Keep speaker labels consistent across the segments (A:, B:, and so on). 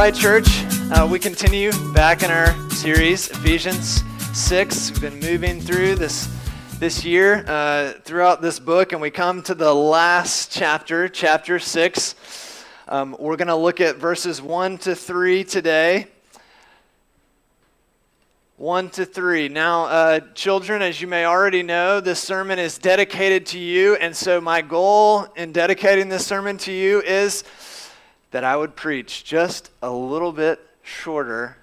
A: right, church. Uh, we continue back in our series, Ephesians 6. We've been moving through this this year uh, throughout this book, and we come to the last chapter, chapter 6. Um, we're going to look at verses 1 to 3 today. 1 to 3. Now, uh, children, as you may already know, this sermon is dedicated to you, and so my goal in dedicating this sermon to you is that I would preach just a little bit shorter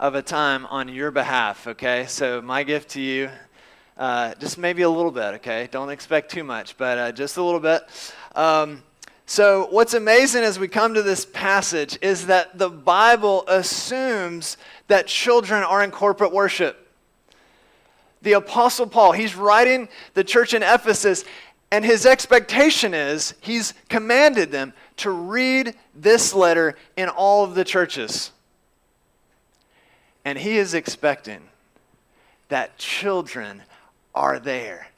A: of a time on your behalf, okay? So, my gift to you, uh, just maybe a little bit, okay? Don't expect too much, but uh, just a little bit. Um, so, what's amazing as we come to this passage is that the Bible assumes that children are in corporate worship. The Apostle Paul, he's writing the church in Ephesus, and his expectation is he's commanded them to read this letter in all of the churches. And he is expecting that children are there.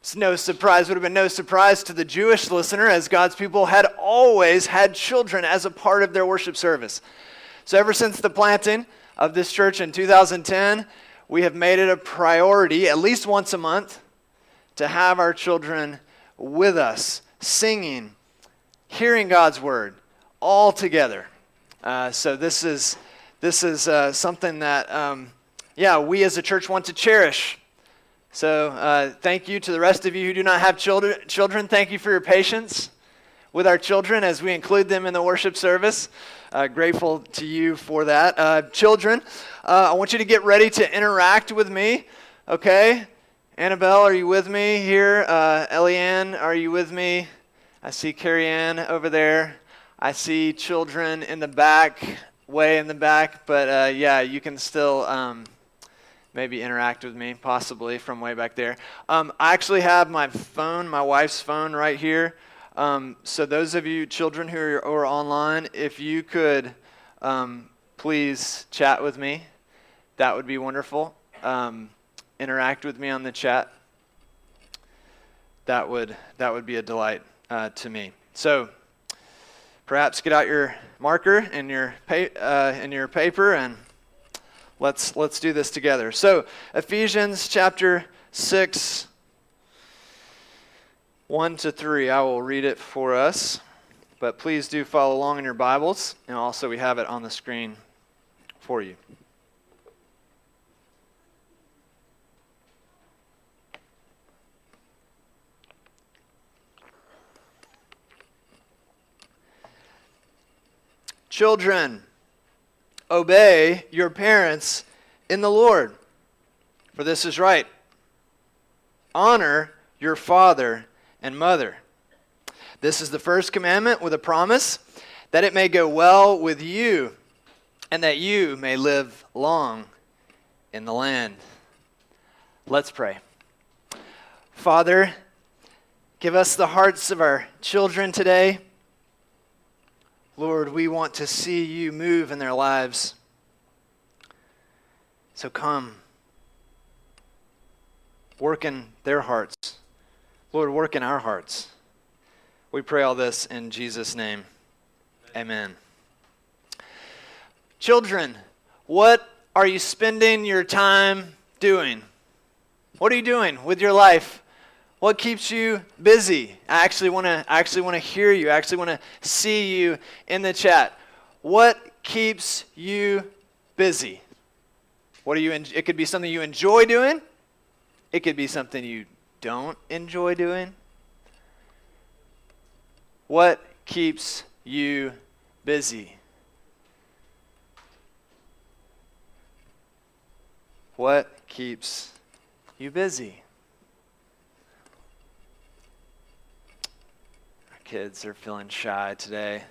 A: It's no surprise, would have been no surprise to the Jewish listener, as God's people had always had children as a part of their worship service. So, ever since the planting of this church in 2010, we have made it a priority, at least once a month, to have our children with us, singing, hearing God's word all together. Uh, so this is this is uh, something that um, yeah we as a church want to cherish. So uh, thank you to the rest of you who do not have children. Children, thank you for your patience with our children as we include them in the worship service. Uh, grateful to you for that. Uh, children, uh, I want you to get ready to interact with me. Okay, Annabelle, are you with me here? Uh, Eliane, are you with me? I see Carrie Ann over there. I see children in the back, way in the back, but uh, yeah, you can still um, maybe interact with me, possibly from way back there. Um, I actually have my phone, my wife's phone, right here. Um, so, those of you children who are, who are online, if you could um, please chat with me, that would be wonderful. Um, interact with me on the chat. That would, that would be a delight uh, to me. So perhaps get out your marker and your, pa- uh, and your paper and let's, let's do this together. So, Ephesians chapter 6, 1 to 3. I will read it for us, but please do follow along in your Bibles, and also we have it on the screen for you. Children, obey your parents in the Lord, for this is right. Honor your father and mother. This is the first commandment with a promise that it may go well with you and that you may live long in the land. Let's pray. Father, give us the hearts of our children today. Lord, we want to see you move in their lives. So come. Work in their hearts. Lord, work in our hearts. We pray all this in Jesus' name. Amen. Children, what are you spending your time doing? What are you doing with your life? What keeps you busy? I actually want to actually want to hear you. I actually want to see you in the chat. What keeps you busy? What are you it could be something you enjoy doing. It could be something you don't enjoy doing. What keeps you busy? What keeps you busy? Kids are feeling shy today.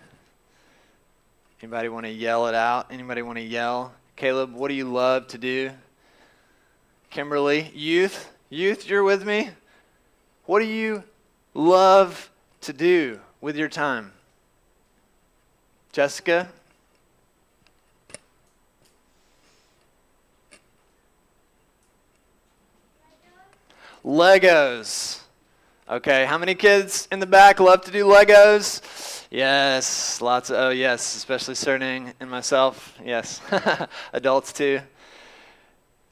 A: Anybody want to yell it out? Anybody want to yell? Caleb, what do you love to do? Kimberly, youth, youth, you're with me? What do you love to do with your time? Jessica? Legos. Okay, how many kids in the back love to do Legos? Yes, lots of, oh, yes, especially Cerning and myself. Yes, adults too.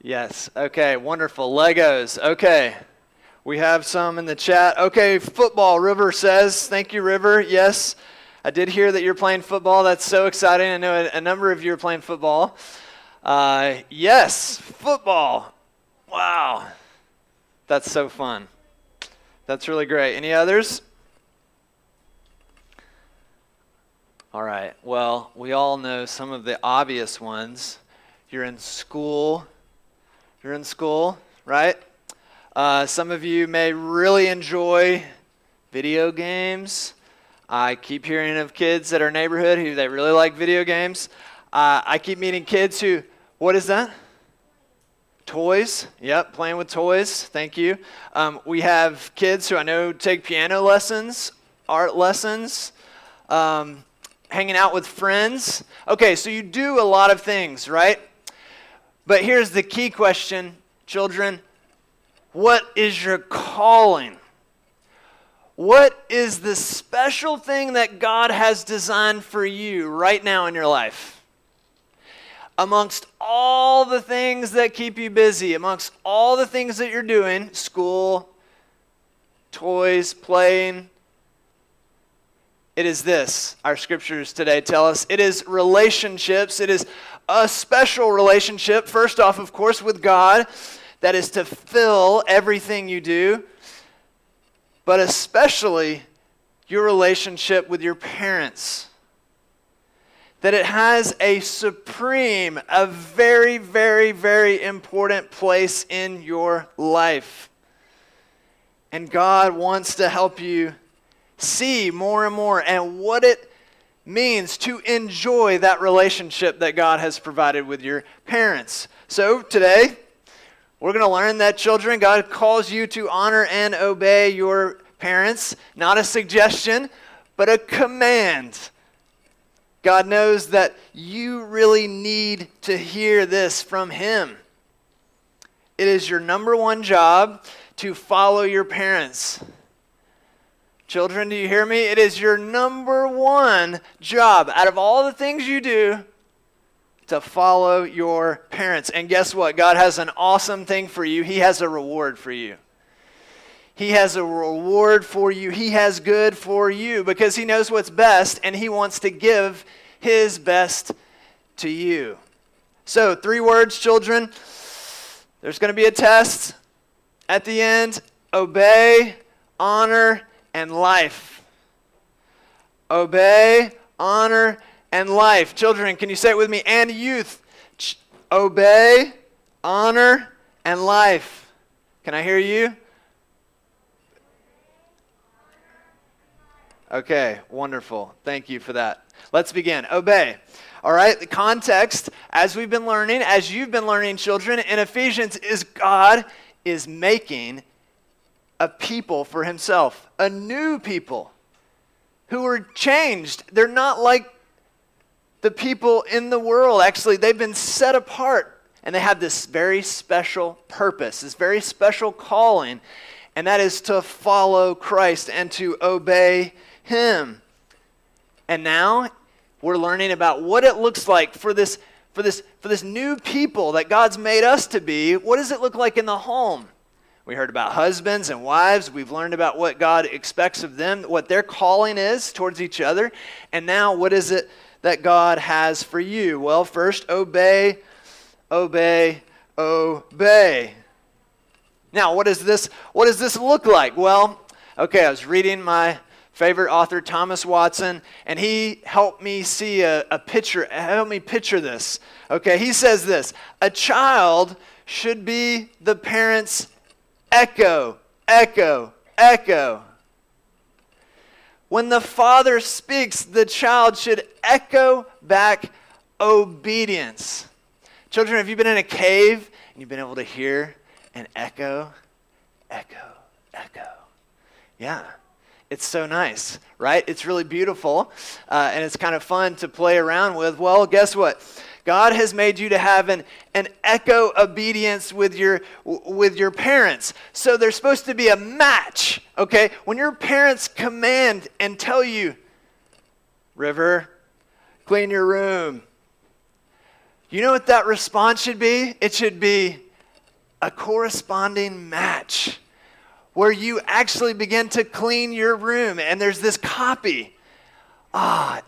A: Yes, okay, wonderful. Legos, okay. We have some in the chat. Okay, football, River says. Thank you, River. Yes, I did hear that you're playing football. That's so exciting. I know a, number of you are playing football. Uh, yes, football. Wow, that's so fun. That's really great. Any others? All right. Well, we all know some of the obvious ones. You're in school. You're in school, right? Uh, some of you may really enjoy video games. I keep hearing of kids at our neighborhood who they really like video games. Uh, I keep meeting kids who, what is that? Toys. Yep, playing with toys. Thank you. Um, we have kids who I know take piano lessons, art lessons. Um, hanging out with friends. Okay, so you do a lot of things, right? But here's the key question, children What is your calling? What is the special thing that God has designed for you right now in your life? Amongst all the things that keep you busy, amongst all the things that you're doing school, toys, playing, it is this, our scriptures today tell us. It is relationships. It is a special relationship, first off, of course, with God, that is to fill everything you do, but especially your relationship with your parents. That it has a supreme, a very, very, very important place in your life. And God wants to help you see more and more and what it means to enjoy that relationship that God has provided with your parents. So today, we're going to learn that children, God calls you to honor and obey your parents. Not a suggestion, but a command. God knows that you really need to hear this from Him. It is your number one job to follow your parents. Children, do you hear me? It is your number one job out of all the things you do to follow your parents. And guess what? God has an awesome thing for you. He has a reward for you. He has a reward for you. He has good for you because He knows what's best and He wants to give His best to you. So, three words, children. There's going to be a test at the end obey, honor, and life. Obey, honor, and life. Children, can you say it with me? And youth. Ch- obey, honor, and life. Can I hear you? Okay, wonderful. Thank you for that. Let's begin. Obey. All right, the context, as we've been learning, as you've been learning, children, in Ephesians, is God is making a people for himself, a new people who are changed. They're not like the people in the world. Actually, they've been set apart and they have this very special purpose, this very special calling, and that is to follow Christ and to obey him. And now we're learning about what it looks like for this for this for this new people that God's made us to be. What does it look like in the home? We heard about husbands and wives. We've learned about what God expects of them, what their calling is towards each other. And now, what is it that God has for you? Well, first, obey, obey, obey. Now, what does this what does this look like? Well, okay, I was reading my favorite author Thomas Watson, and he helped me see a, a picture, help me picture this. Okay, he says this a child should be the parent's echo, echo, echo. When the father speaks, the child should echo back obedience. Children, have you been in a cave and you've been able to hear an echo? Echo, echo. Yeah. It's so nice, right? It's really beautiful, uh, and it's kind of fun to play around with. Well, guess what? God has made you to have an, an echo obedience with your, with your parents. So there's supposed to be a match, okay? When your parents command and tell you, River, clean your room. You know what that response should be? It should be a corresponding match where you actually begin to clean your room and there's this copy. Ah,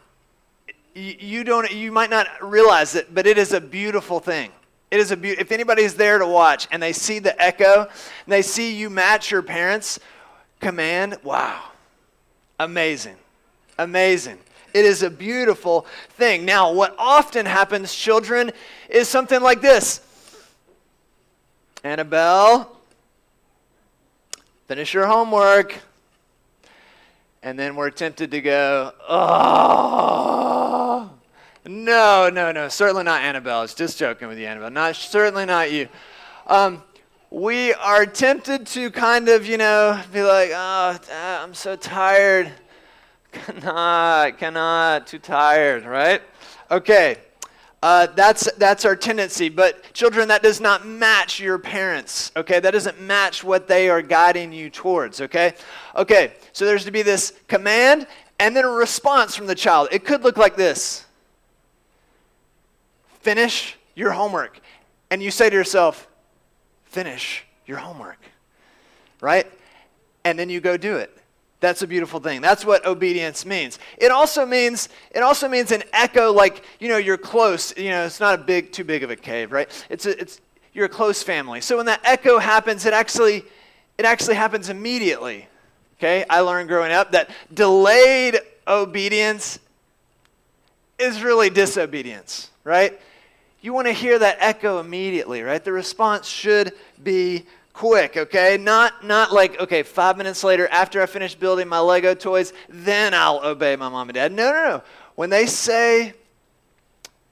A: you don't you might not realize it, but it is a beautiful thing. It is a be- if anybody's there to watch and they see the echo and they see you match your parents' command, wow. Amazing. Amazing. It is a beautiful thing. Now, what often happens, children, is something like this Annabelle, finish your homework. And then we're tempted to go, oh, no, no, no, certainly not Annabelle. It's just joking with you, Annabelle. Not, certainly not you. Um, we are tempted to kind of, you know, be like, oh, I'm so tired. Cannot, cannot, too tired, right? Okay. Uh, that's, that's our tendency. But, children, that does not match your parents, okay? That doesn't match what they are guiding you towards, okay? Okay, so there's to be this command and then a response from the child. It could look like this Finish your homework. And you say to yourself, Finish your homework, right? And then you go do it. That's a beautiful thing. That's what obedience means. It also means it also means an echo like, you know, you're close, you know, it's not a big too big of a cave, right? It's a, it's you're a close family. So when that echo happens, it actually it actually happens immediately. Okay? I learned growing up that delayed obedience is really disobedience, right? You want to hear that echo immediately, right? The response should be quick, okay? Not not like, okay, 5 minutes later after I finish building my Lego toys, then I'll obey my mom and dad. No, no, no. When they say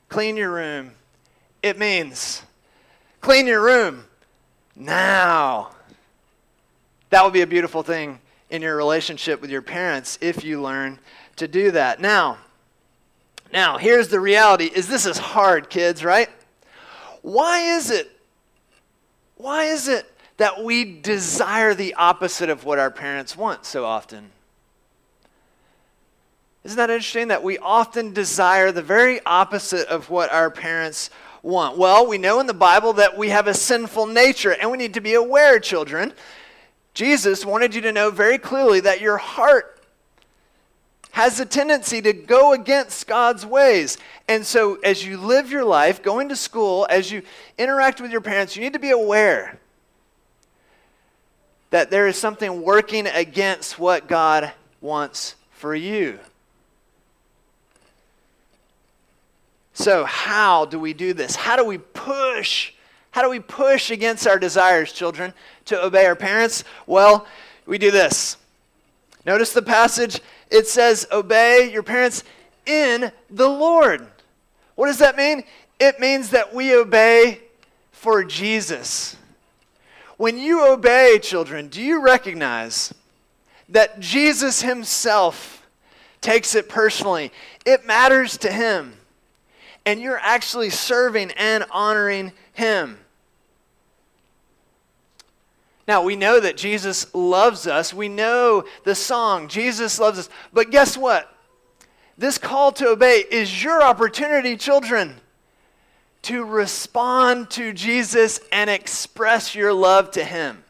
A: clean your room, it means clean your room now. That would be a beautiful thing in your relationship with your parents if you learn to do that. Now, now here's the reality is this is hard, kids, right? Why is it? Why is it that we desire the opposite of what our parents want so often. Isn't that interesting that we often desire the very opposite of what our parents want? Well, we know in the Bible that we have a sinful nature, and we need to be aware, children. Jesus wanted you to know very clearly that your heart has a tendency to go against God's ways. And so, as you live your life, going to school, as you interact with your parents, you need to be aware that there is something working against what God wants for you. So, how do we do this? How do we push? How do we push against our desires, children, to obey our parents? Well, we do this. Notice the passage. It says, Obey your parents in the Lord. What does that mean? It means that we obey for Jesus. When you obey, children, do you recognize that Jesus himself takes it personally? It matters to him. And you're actually serving and honoring him. Now, we know that Jesus loves us. We know the song, Jesus loves us. But guess what? This call to obey is your opportunity, children to respond to Jesus and express your love to him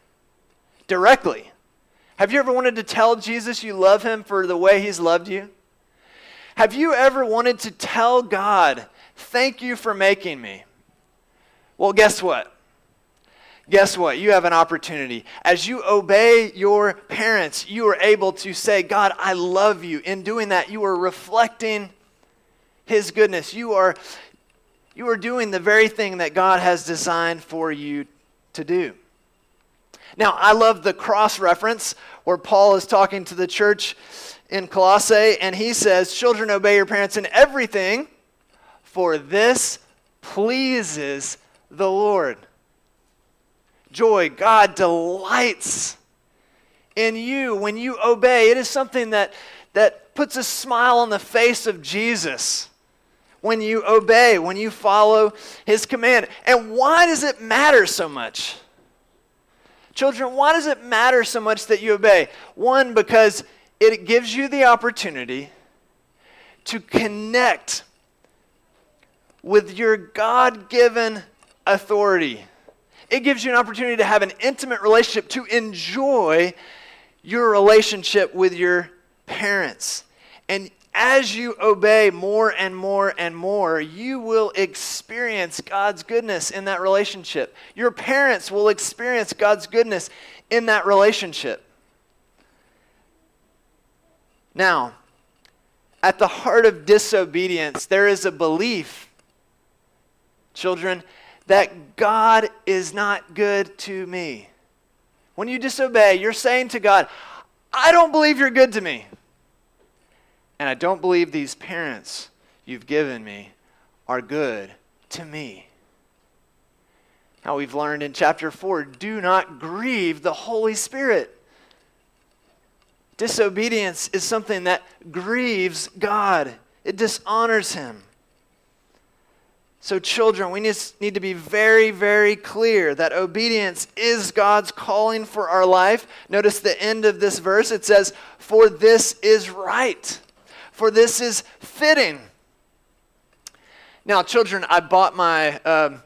A: directly. Have you ever wanted to tell Jesus you love him for the way he's loved you? Have you ever wanted to tell God, thank you for making me? Well, guess what? Guess what? You have an opportunity. As you obey your parents, you are able to say, God, I love you. In doing that, you are reflecting his goodness. You are you are doing the very thing that God has designed for you to do. Now, I love the cross reference where Paul is talking to the church in Colossae, and he says, Children, obey your parents in everything, for this pleases the Lord. Joy, God delights in you when you obey. It is something that, that puts a smile on the face of Jesus when you obey, when you follow his command. And why does it matter so much? Children, why does it matter so much that you obey? One, because it gives you the opportunity to connect with your God given authority. It gives you an opportunity to have an intimate relationship, to enjoy your relationship with your parents. And as you obey more and more and more, you will experience God's goodness in that relationship. Your parents will experience God's goodness in that relationship. Now, at the heart of disobedience, there is a belief, children, that God is not good to me. When you disobey, you're saying to God, I don't believe you're good to me. And I don't believe these parents you've given me are good to me. Now, we've learned in chapter 4 do not grieve the Holy Spirit. Disobedience is something that grieves God, it dishonors Him. So, children, we need to be very, very clear that obedience is God's calling for our life. Notice the end of this verse it says, For this is right for this is fitting. Now, children, I bought my. Um,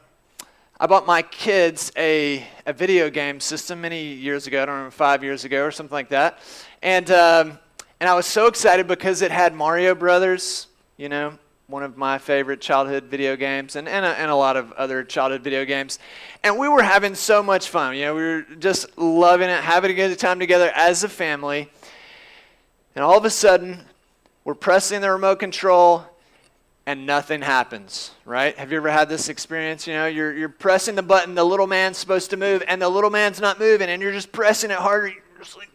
A: I bought my kids a, a video game system many years ago, I don't remember, five years ago or something like that. And, um, and I was so excited because it had Mario Brothers, you know, one of my favorite childhood video games, and, and, a, and a lot of other childhood video games. And we were having so much fun. You know, we were just loving it, having a good time together as a family. And all of a sudden, we're pressing the remote control and nothing happens, right? Have you ever had this experience? You know, you're, you're pressing the button, the little man's supposed to move, and the little man's not moving, and you're just pressing it harder. Like,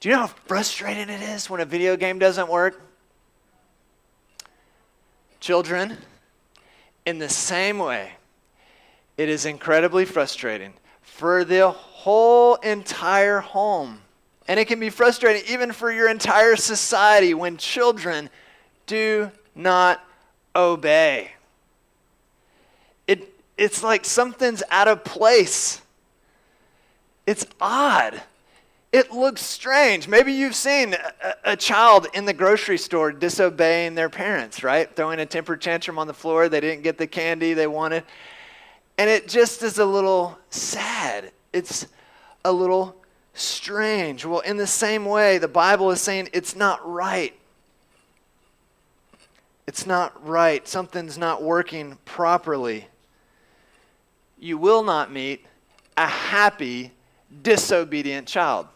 A: do you know how frustrating it is when a video game doesn't work? Children, in the same way, it is incredibly frustrating for the whole entire home and it can be frustrating even for your entire society when children do not obey. It, it's like something's out of place. It's odd. It looks strange. Maybe you've seen a, a, child in the grocery store disobeying their parents, right? Throwing a temper tantrum on the floor. They didn't get the candy they wanted. And it just is a little sad. It's a little strange. Well, in the same way, the Bible is saying it's not right. It's not right. Something's not working properly. You will not meet a happy, disobedient child.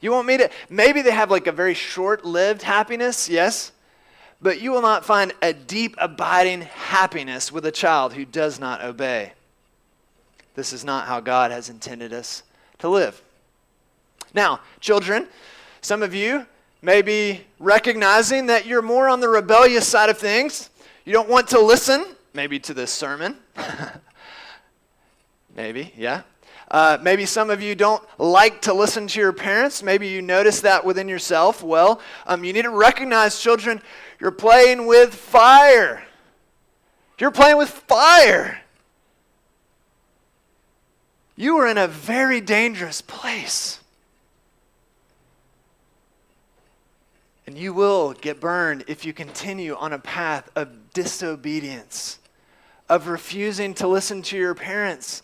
A: You won't meet it. Maybe they have like a very short lived happiness, yes, but you will not find a deep, abiding happiness with a child who does not obey. This is not how God has intended us to live. Now, children, some of you may be recognizing that you're more on the rebellious side of things. You don't want to listen, maybe to this sermon. maybe, yeah. Uh, maybe some of you don't like to listen to your parents. Maybe you notice that within yourself. Well, um, you need to recognize, children, you're playing with fire. You're playing with fire you are in a very dangerous place. And you will get burned if you continue on a path of disobedience, of refusing to listen to your parents.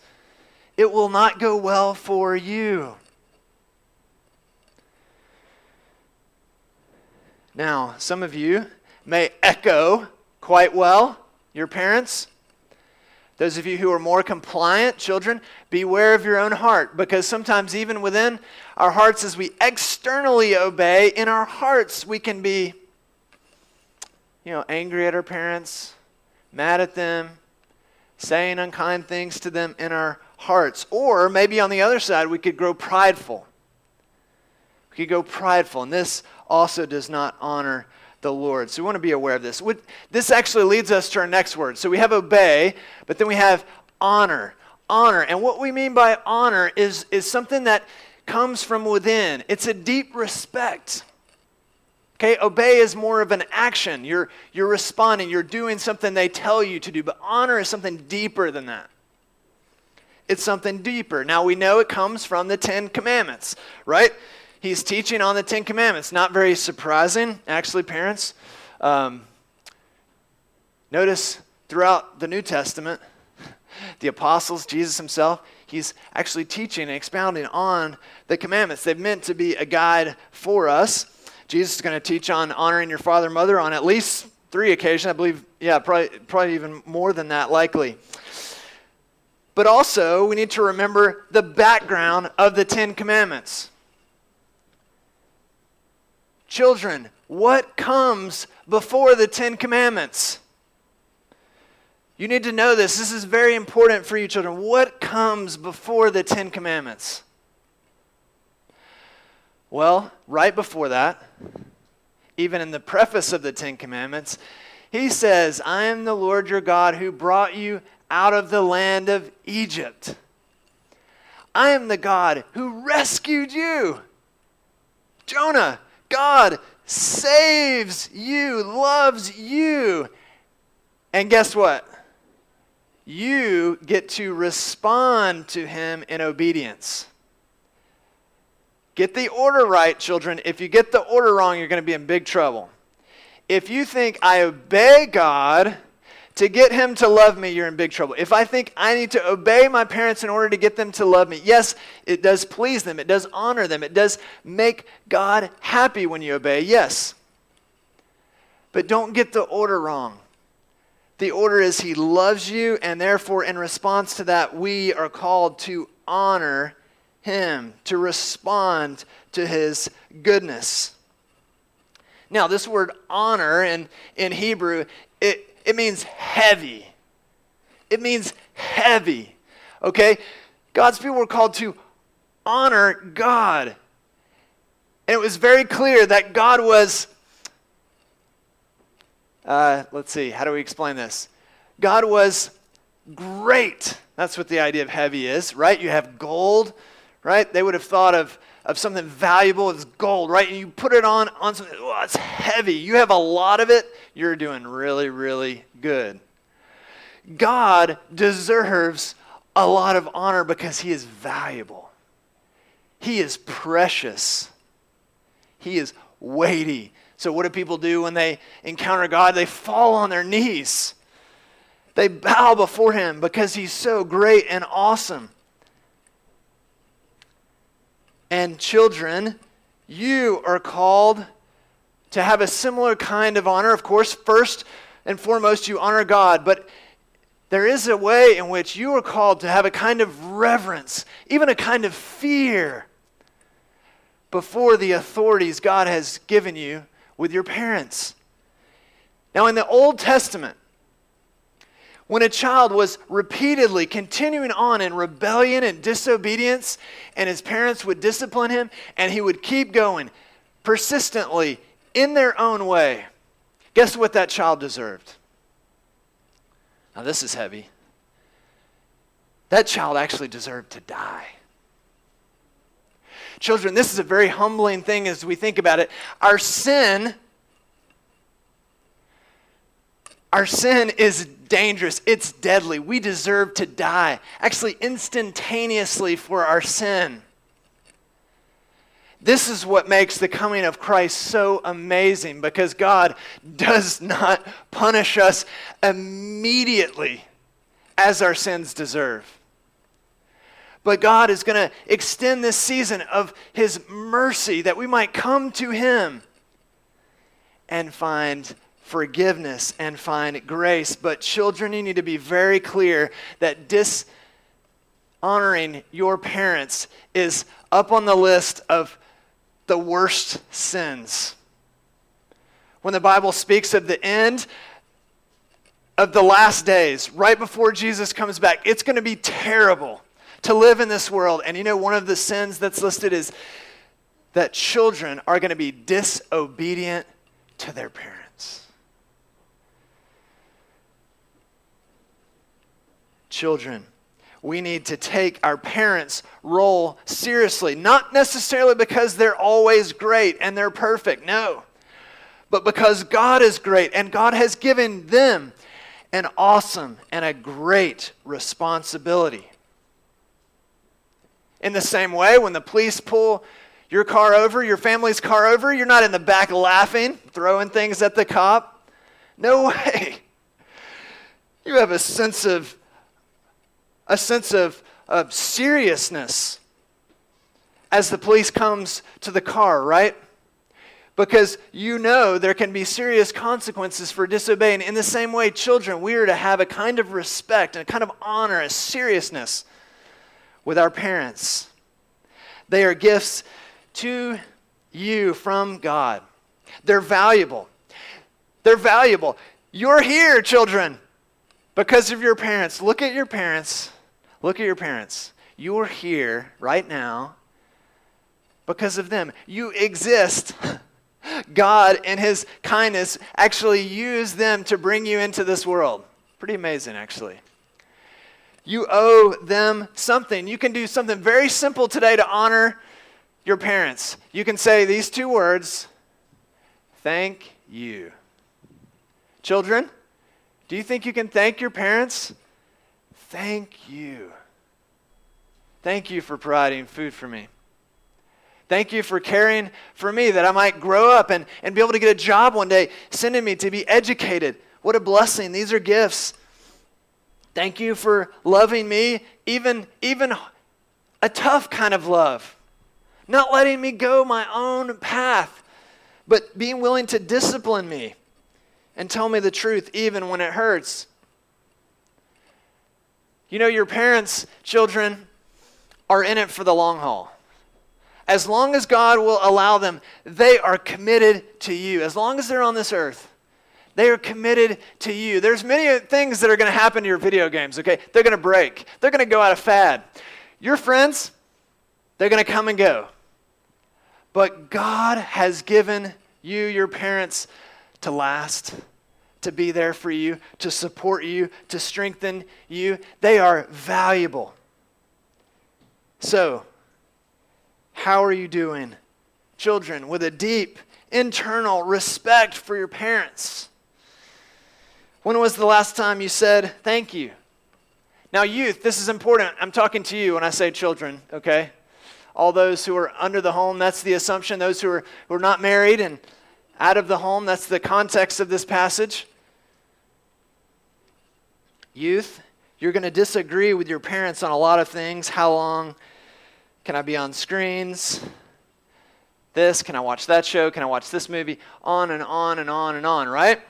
A: It will not go well for you. Now, some of you may echo quite well your parents. Those of you who are more compliant, children, beware of your own heart because sometimes, even within our hearts, as we externally obey, in our hearts, we can be, you know, angry at our parents, mad at them, saying unkind things to them in our hearts. Or maybe on the other side, we could grow prideful. We could go prideful, and this also does not honor the Lord. So we want to be aware of this. This actually leads us to our next word. So we have obey, but then we have honor. Honor. And what we mean by honor is, is something that comes from within, it's a deep respect. Okay, obey is more of an action. You're, you're responding, you're doing something they tell you to do. But honor is something deeper than that. It's something deeper. Now we know it comes from the Ten Commandments, right? He's teaching on the Ten Commandments. Not very surprising, actually, parents. Um, notice throughout the New Testament, the apostles, Jesus himself, he's actually teaching and expounding on the commandments. They've meant to be a guide for us. Jesus is going to teach on honoring your father and mother on at least three occasions. I believe, yeah, probably, probably even more than that, likely. But also, we need to remember the background of the Ten Commandments. Children, what comes before the Ten Commandments? You need to know this. This is very important for you, children. What comes before the Ten Commandments? Well, right before that, even in the preface of the Ten Commandments, he says, I am the Lord your God who brought you out of the land of Egypt. I am the God who rescued you. Jonah, God saves you, loves you. And guess what? You get to respond to him in obedience. Get the order right, children. If you get the order wrong, you're going to be in big trouble. If you think I obey God, to get him to love me, you're in big trouble. If I think I need to obey my parents in order to get them to love me, yes, it does please them, it does honor them, it does make God happy when you obey, yes. But don't get the order wrong. The order is He loves you, and therefore, in response to that, we are called to honor Him, to respond to His goodness. Now, this word honor in, in Hebrew, it, it means heavy. It means heavy. Okay? God's people were called to honor God. And it was very clear that God was, uh, let's see, how do we explain this? God was great. That's what the idea of heavy is, right? You have gold, right? They would have thought of, of something valuable as gold, right? And you put it on, on something, oh, it's heavy. You have a lot of it, you're doing really, really good. God deserves a lot of honor because he is valuable. He is precious. He is weighty. So, what do people do when they encounter God? They fall on their knees. They bow before him because he's so great and awesome. And, children, you are called to have a similar kind of honor. Of course, first and foremost, you honor God, but there is a way in which you are called to have a kind of reverence, even a kind of fear before the authorities God has given you with your parents. Now, in the Old Testament, when a child was repeatedly continuing on in rebellion and disobedience, and his parents would discipline him, and he would keep going persistently in their own way, guess what that child deserved? Now, this is heavy. That child actually deserved to die. Children, this is a very humbling thing as we think about it. Our sin, our sin is dangerous. It's deadly. We deserve to die, actually, instantaneously for our sin. This is what makes the coming of Christ so amazing because God does not punish us immediately as our sins deserve. But God is going to extend this season of His mercy that we might come to Him and find forgiveness and find grace. But, children, you need to be very clear that dishonoring your parents is up on the list of the worst sins. When the Bible speaks of the end of the last days, right before Jesus comes back, it's going to be terrible to live in this world. And you know, one of the sins that's listed is that children are going to be disobedient to their parents. Children we need to take our parents' role seriously. Not necessarily because they're always great and they're perfect, no. But because God is great and God has given them an awesome and a great responsibility. In the same way, when the police pull your car over, your family's car over. You're not in the back laughing, throwing things at the cop. No way. You have a sense of a sense of, of seriousness as the police comes to the car, right? Because you know there can be serious consequences for disobeying. In the same way, children, we are to have a kind of respect and a kind of honor, a seriousness with our parents. They are gifts to you from God. They're valuable. They're valuable. You're here, children, because of your parents. Look at your parents. Look at your parents. You're here right now because of them. You exist. God, in His kindness, actually used them to bring you into this world. Pretty amazing, actually. You owe them something. You can do something very simple today to honor your parents. You can say these two words Thank you. Children, do you think you can thank your parents? Thank you. Thank you for providing food for me. Thank you for caring for me that I might grow up and, and be able to get a job one day, sending me to be educated. What a blessing. These are gifts. Thank you for loving me, even, even a tough kind of love. Not letting me go my own path, but being willing to discipline me and tell me the truth even when it hurts. You know, your parents, children, are in it for the long haul. As long as God will allow them, they are committed to you. As long as they're on this earth, they are committed to you. There's many things that are going to happen to your video games, okay? They're going to break. They're going to go out of fad. Your friends, they're going to come and go. But God has given you, your parents, to last, to be there for you, to support you, to strengthen you. They are valuable. So, how are you doing? Children, with a deep internal respect for your parents. When was the last time you said thank you? Now, youth, this is important. I'm talking to you when I say children, okay? All those who are under the home, that's the assumption. Those who are, who are not married and out of the home, that's the context of this passage. Youth, you're going to disagree with your parents on a lot of things. How long can I be on screens? This, can I watch that show? Can I watch this movie? On and on and on and on, right?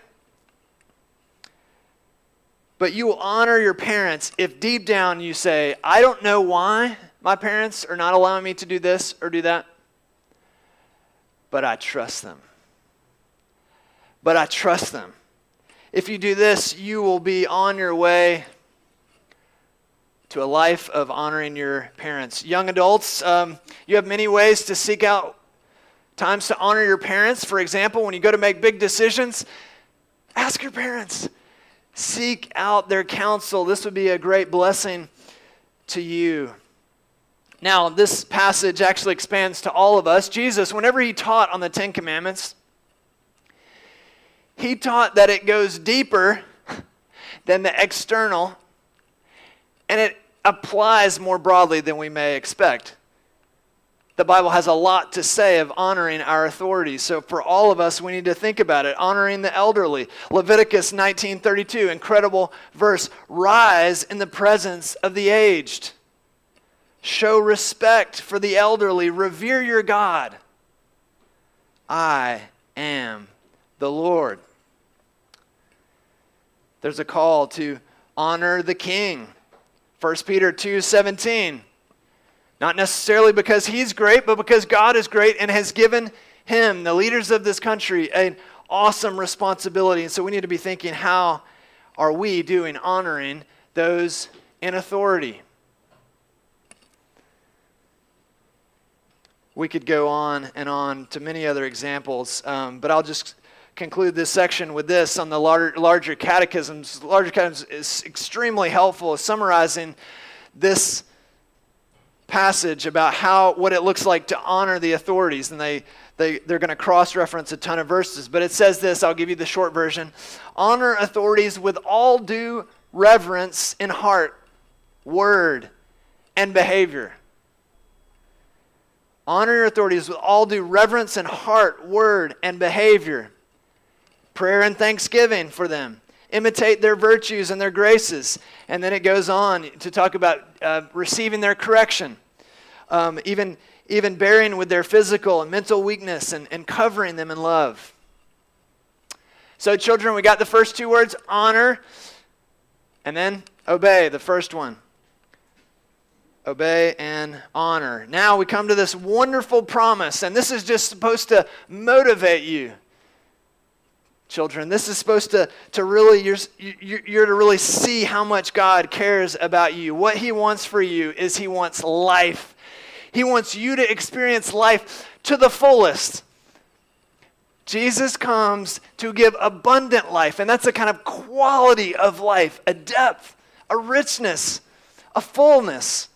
A: But you will honor your parents if deep down you say, I don't know why my parents are not allowing me to do this or do that, but I trust them. But I trust them. If you do this, you will be on your way to a life of honoring your parents. Young adults, um, you have many ways to seek out times to honor your parents. For example, when you go to make big decisions, ask your parents Seek out their counsel. This would be a great blessing to you. Now, this passage actually expands to all of us. Jesus, whenever he taught on the Ten Commandments, he taught that it goes deeper than the external and it applies more broadly than we may expect the Bible has a lot to say of honoring our authority. So for all of us, we need to think about it. Honoring the elderly. Leviticus 19:32, incredible verse. Rise in the presence of the aged. Show respect for the elderly. Revere your God. I am the Lord. There's a call to honor the king. 1 Peter 2:17 not necessarily because he's great, but because God is great and has given him, the leaders of this country, an awesome responsibility. And so we need to be thinking how are we doing honoring those in authority? We could go on and on to many other examples, um, but I'll just conclude this section with this on the larger, larger catechisms. Larger catechisms is extremely helpful summarizing this passage about how what it looks like to honor the authorities and they, they they're going to cross-reference a ton of verses but it says this i'll give you the short version honor authorities with all due reverence in heart word and behavior Honor your authorities with all due reverence in heart, word, and behavior. Prayer and thanksgiving for them. Imitate their virtues and their graces. And then it goes on to talk about uh, receiving their correction, um, even, even bearing with their physical and mental weakness and, and covering them in love. So, children, we got the first two words honor and then obey, the first one obey and honor. Now we come to this wonderful promise, and this is just supposed to motivate you. Children, this is supposed to, to really, you're, you're to really see how much God cares about you. What He wants for you is He wants life. He wants you to experience life to the fullest. Jesus comes to give abundant life, and that's a kind of quality of life, a depth, a richness, a fullness.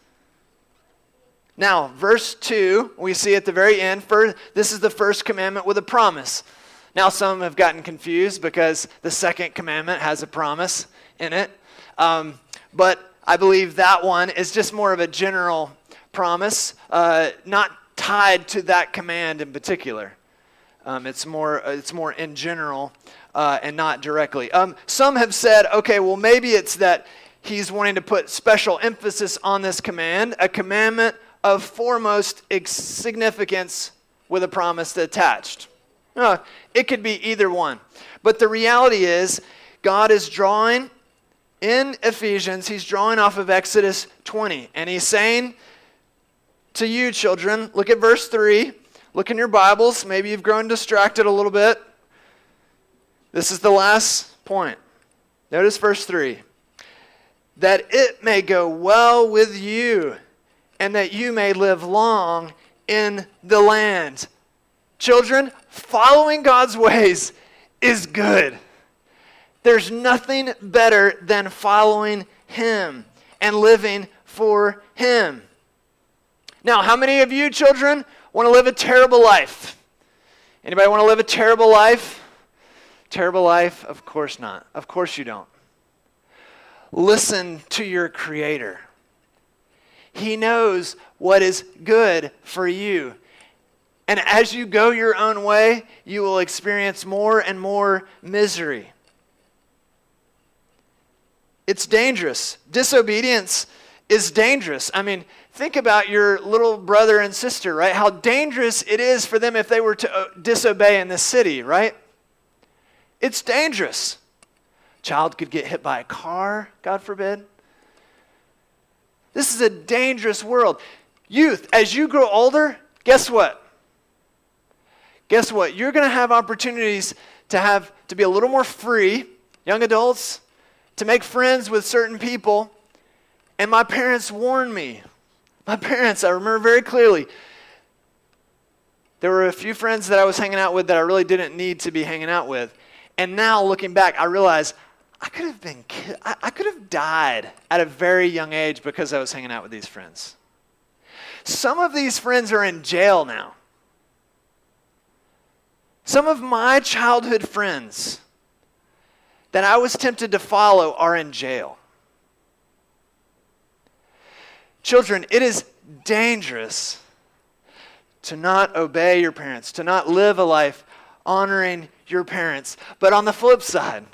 A: Now, verse 2, we see at the very end, this is the first commandment with a promise. Now, some have gotten confused because the second commandment has a promise in it. Um, but I believe that one is just more of a general promise, uh, not tied to that command in particular. Um, it's, more, uh, it's more in general uh, and not directly. Um, some have said, okay, well, maybe it's that he's wanting to put special emphasis on this command, a commandment of foremost significance with a promise attached. No, it could be either one. But the reality is, God is drawing in Ephesians, he's drawing off of Exodus 20. And he's saying to you, children, look at verse 3. Look in your Bibles. Maybe you've grown distracted a little bit. This is the last point. Notice verse 3 that it may go well with you and that you may live long in the land. Children, following God's ways is good. There's nothing better than following Him and living for Him. Now, how many of you children want to live a terrible life? Anybody want to live a terrible life? Terrible life? Of course not. Of course you don't. Listen to your Creator. He knows what is good for you. And as you go your own way, you will experience more and more misery. It's dangerous. Disobedience is dangerous. I mean, think about your little brother and sister, right? How dangerous it is for them if they were to uh, disobey in the city, right? It's dangerous. Child could get hit by a car, God forbid. This is a dangerous world. Youth, as you grow older, guess what? Guess what? You're going to have opportunities to have to be a little more free, young adults, to make friends with certain people. And my parents warned me. My parents, I remember very clearly. There were a few friends that I was hanging out with that I really didn't need to be hanging out with. And now looking back, I realize I could have been, I, I could have died at a very young age because I was hanging out with these friends. Some of these friends are in jail now. Some of my childhood friends that I was tempted to follow are in jail. Children, it is dangerous to not obey your parents, to not live a life honoring your parents. But on the flip side,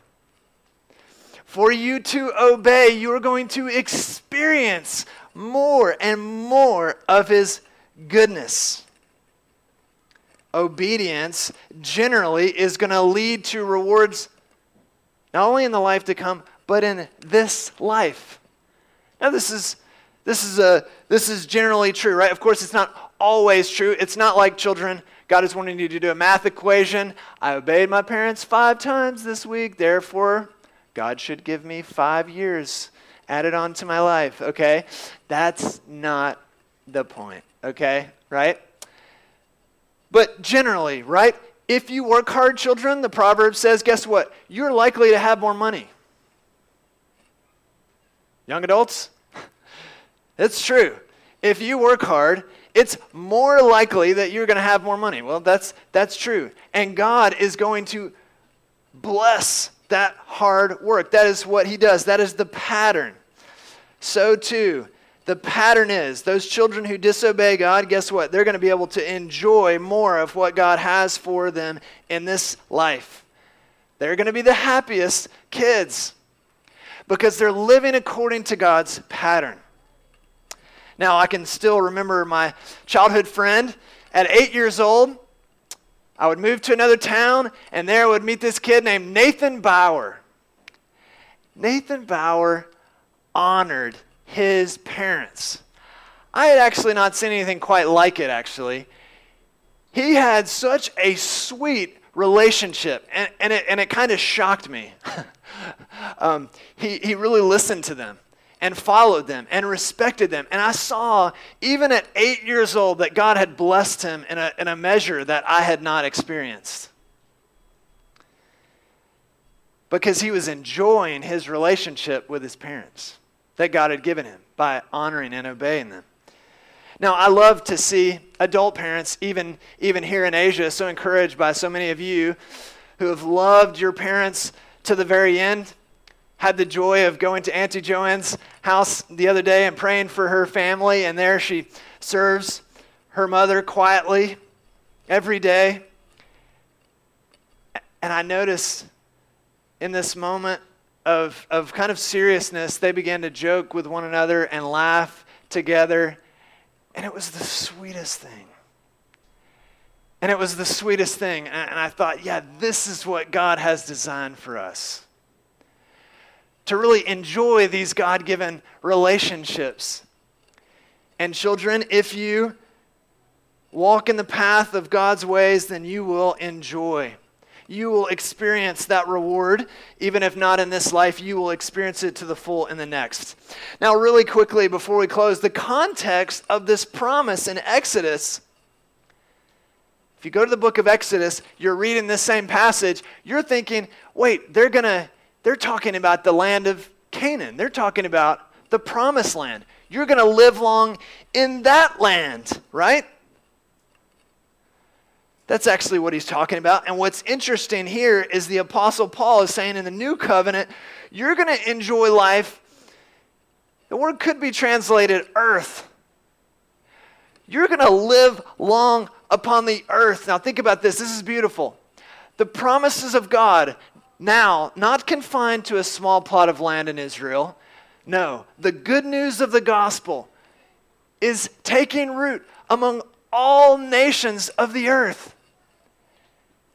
A: for you to obey, you are going to experience more and more of His goodness. Obedience generally is going to lead to rewards not only in the life to come, but in this life. Now, this is this is a this is generally true, right? Of course, it's not always true. It's not like children. God is wanting you to do a math equation. I obeyed my parents five times this week, therefore God should give me five years added on to my life, okay? That's not the point, okay? Right? But generally, right? If you work hard, children, the proverb says, guess what? You're likely to have more money. Young adults, it's true. If you work hard, it's more likely that you're going to have more money. Well, that's, that's true. And God is going to bless that hard work. That is what he does, that is the pattern. So, too, the pattern is those children who disobey God, guess what? They're going to be able to enjoy more of what God has for them in this life. They're going to be the happiest kids because they're living according to God's pattern. Now, I can still remember my childhood friend at eight years old. I would move to another town, and there I would meet this kid named Nathan Bauer. Nathan Bauer honored his parents. I had actually not seen anything quite like it, actually. He had such a sweet relationship, and, and it, and it kind of shocked me. um, he, he really listened to them and followed them and respected them. And I saw, even at eight years old, that God had blessed him in a, in a measure that I had not experienced. Because he was enjoying his relationship with his parents that God had given him by honoring and obeying them. Now, I love to see adult parents, even, even here in Asia, so encouraged by so many of you who have loved your parents to the very end. Had the joy of going to Auntie Joanne's house the other day and praying for her family, and there she serves her mother quietly every day. And I notice in this moment of, of kind of seriousness, they began to joke with one another and laugh together. And it was the sweetest thing. And it was the sweetest thing. And I thought, yeah, this is what God has designed for us. To really enjoy these God given relationships. And children, if you walk in the path of God's ways, then you will enjoy you will experience that reward. Even if not in this life, you will experience it to the full in the next. Now, really quickly before we close, the context of this promise in Exodus. If you go to the book of Exodus, you're reading this same passage, you're thinking, wait, they're going to, they're talking about the land of Canaan. They're talking about the promised land. You're going to live long in that land, right? That's actually what he's talking about. And what's interesting here is the Apostle Paul is saying in the new covenant, you're going to enjoy life. The word could be translated earth. You're going to live long upon the earth. Now, think about this. This is beautiful. The promises of God, now, not confined to a small plot of land in Israel. No, the good news of the gospel is taking root among all nations of the earth.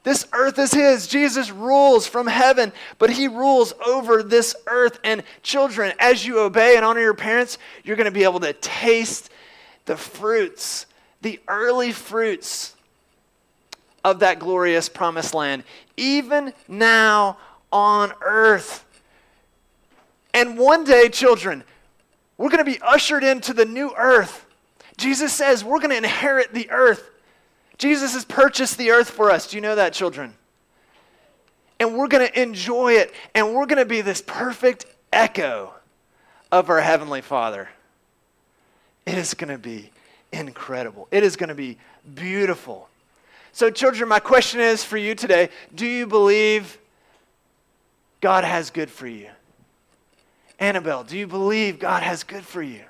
A: This earth is His. Jesus rules from heaven, but He rules over this earth. And children, as you obey and honor your parents, you're going to be able to taste the fruits, the early fruits of that glorious promised land, even now on earth. And one day, children, we're going to be ushered into the new earth. Jesus says we're going to inherit the earth. Jesus has purchased the earth for us. Do you know that, children? And we're going to enjoy it, and we're going to be this perfect echo of our Heavenly Father. It is going to be incredible. It is going to be beautiful. So, children, my question is for you today do you believe God has good for you? Annabelle, do you believe God has good for you?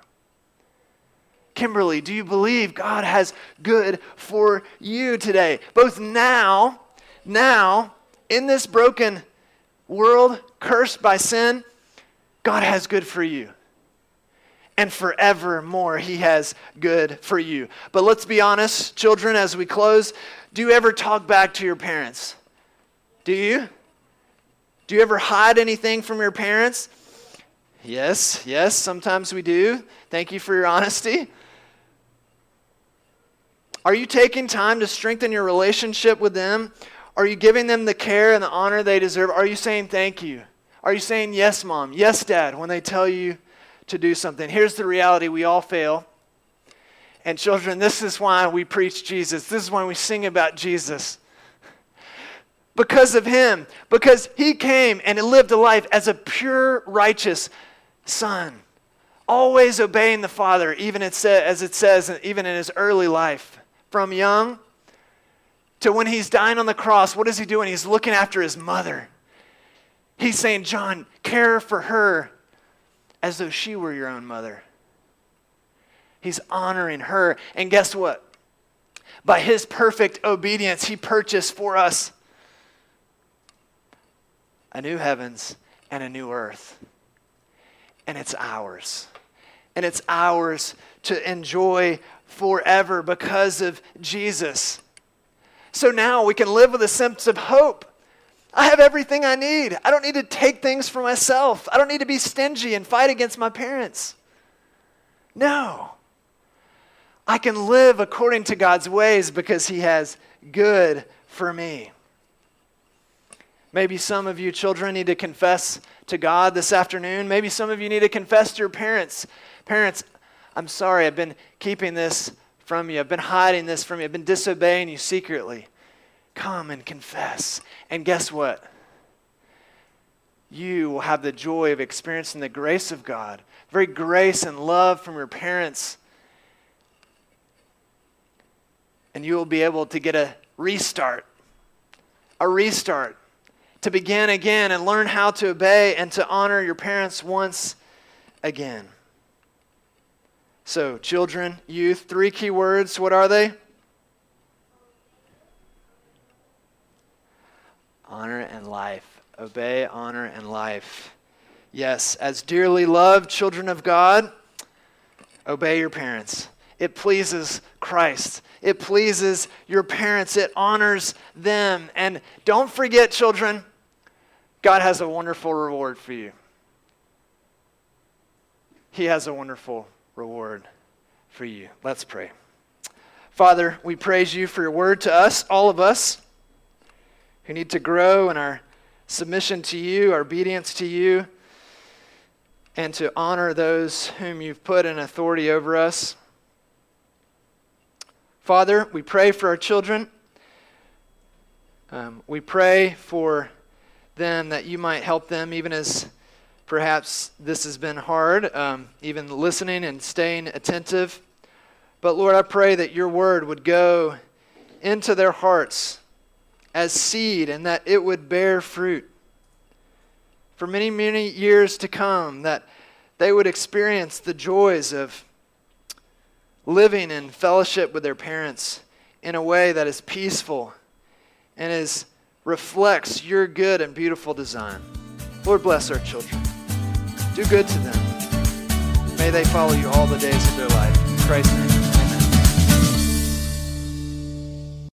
A: Kimberly, do you believe God has good for you today? Both now, now, in this broken world, cursed by sin, God has good for you. And forevermore, He has good for you. But let's be honest, children, as we close, do you ever talk back to your parents? Do you? Do you ever hide anything from your parents? Yes, yes, sometimes we do. Thank you for your honesty. Are you taking time to strengthen your relationship with them? Are you giving them the care and the honor they deserve? Are you saying thank you? Are you saying yes, mom, yes, dad, when they tell you to do something? Here's the reality we all fail. And children, this is why we preach Jesus. This is why we sing about Jesus. Because of him, because he came and lived a life as a pure, righteous son, always obeying the Father, even as it says, even in his early life from young to when he's dying on the cross, what is he doing? He's looking after his mother. He's saying, John, care for her as though she were your own mother. He's honoring her. And guess what? By his perfect obedience, he purchased for us a new heavens and a new earth. And it's ours. And it's ours to enjoy forever because of Jesus. So now we can live with a sense of hope. I have everything I need. I don't need to take things for myself. I don't need to be stingy and fight against my parents. No. I can live according to God's ways because He has good for me. Maybe some of you children need to confess to God this afternoon. Maybe some of you need to confess to your parents. Parents, I'm sorry, I've been keeping this from you. I've been hiding this from you. I've been disobeying you secretly. Come and confess. And guess what? You will have the joy of experiencing the grace of God, very grace and love from your parents. And you will be able to get a restart, a restart to begin again and learn how to obey and to honor your parents once again. So, children, youth, three key words. What are they? Honor and life. Obey, honor, and life. Yes, as dearly loved children of God, obey your parents. It pleases Christ. It pleases your parents. It honors them. And don't forget, children, God has a wonderful reward for you. He has a wonderful reward for you. Let's pray. Father, we praise you for your word to us, all of us who need to grow in our submission to you, our obedience to you, and to honor those whom you've put in authority over us. Father, we pray for our children. Um, we pray for them that you might help them, even as perhaps this has been hard, um, even listening and staying attentive. But Lord, I pray that your word would go into their hearts as seed and that it would bear fruit for many, many years to come, that they would experience the joys of living in fellowship with their parents in a way that is peaceful and is reflects your good and beautiful design. Lord, bless our children. Do good to them. May they follow you all the days of their life. In Christ's name.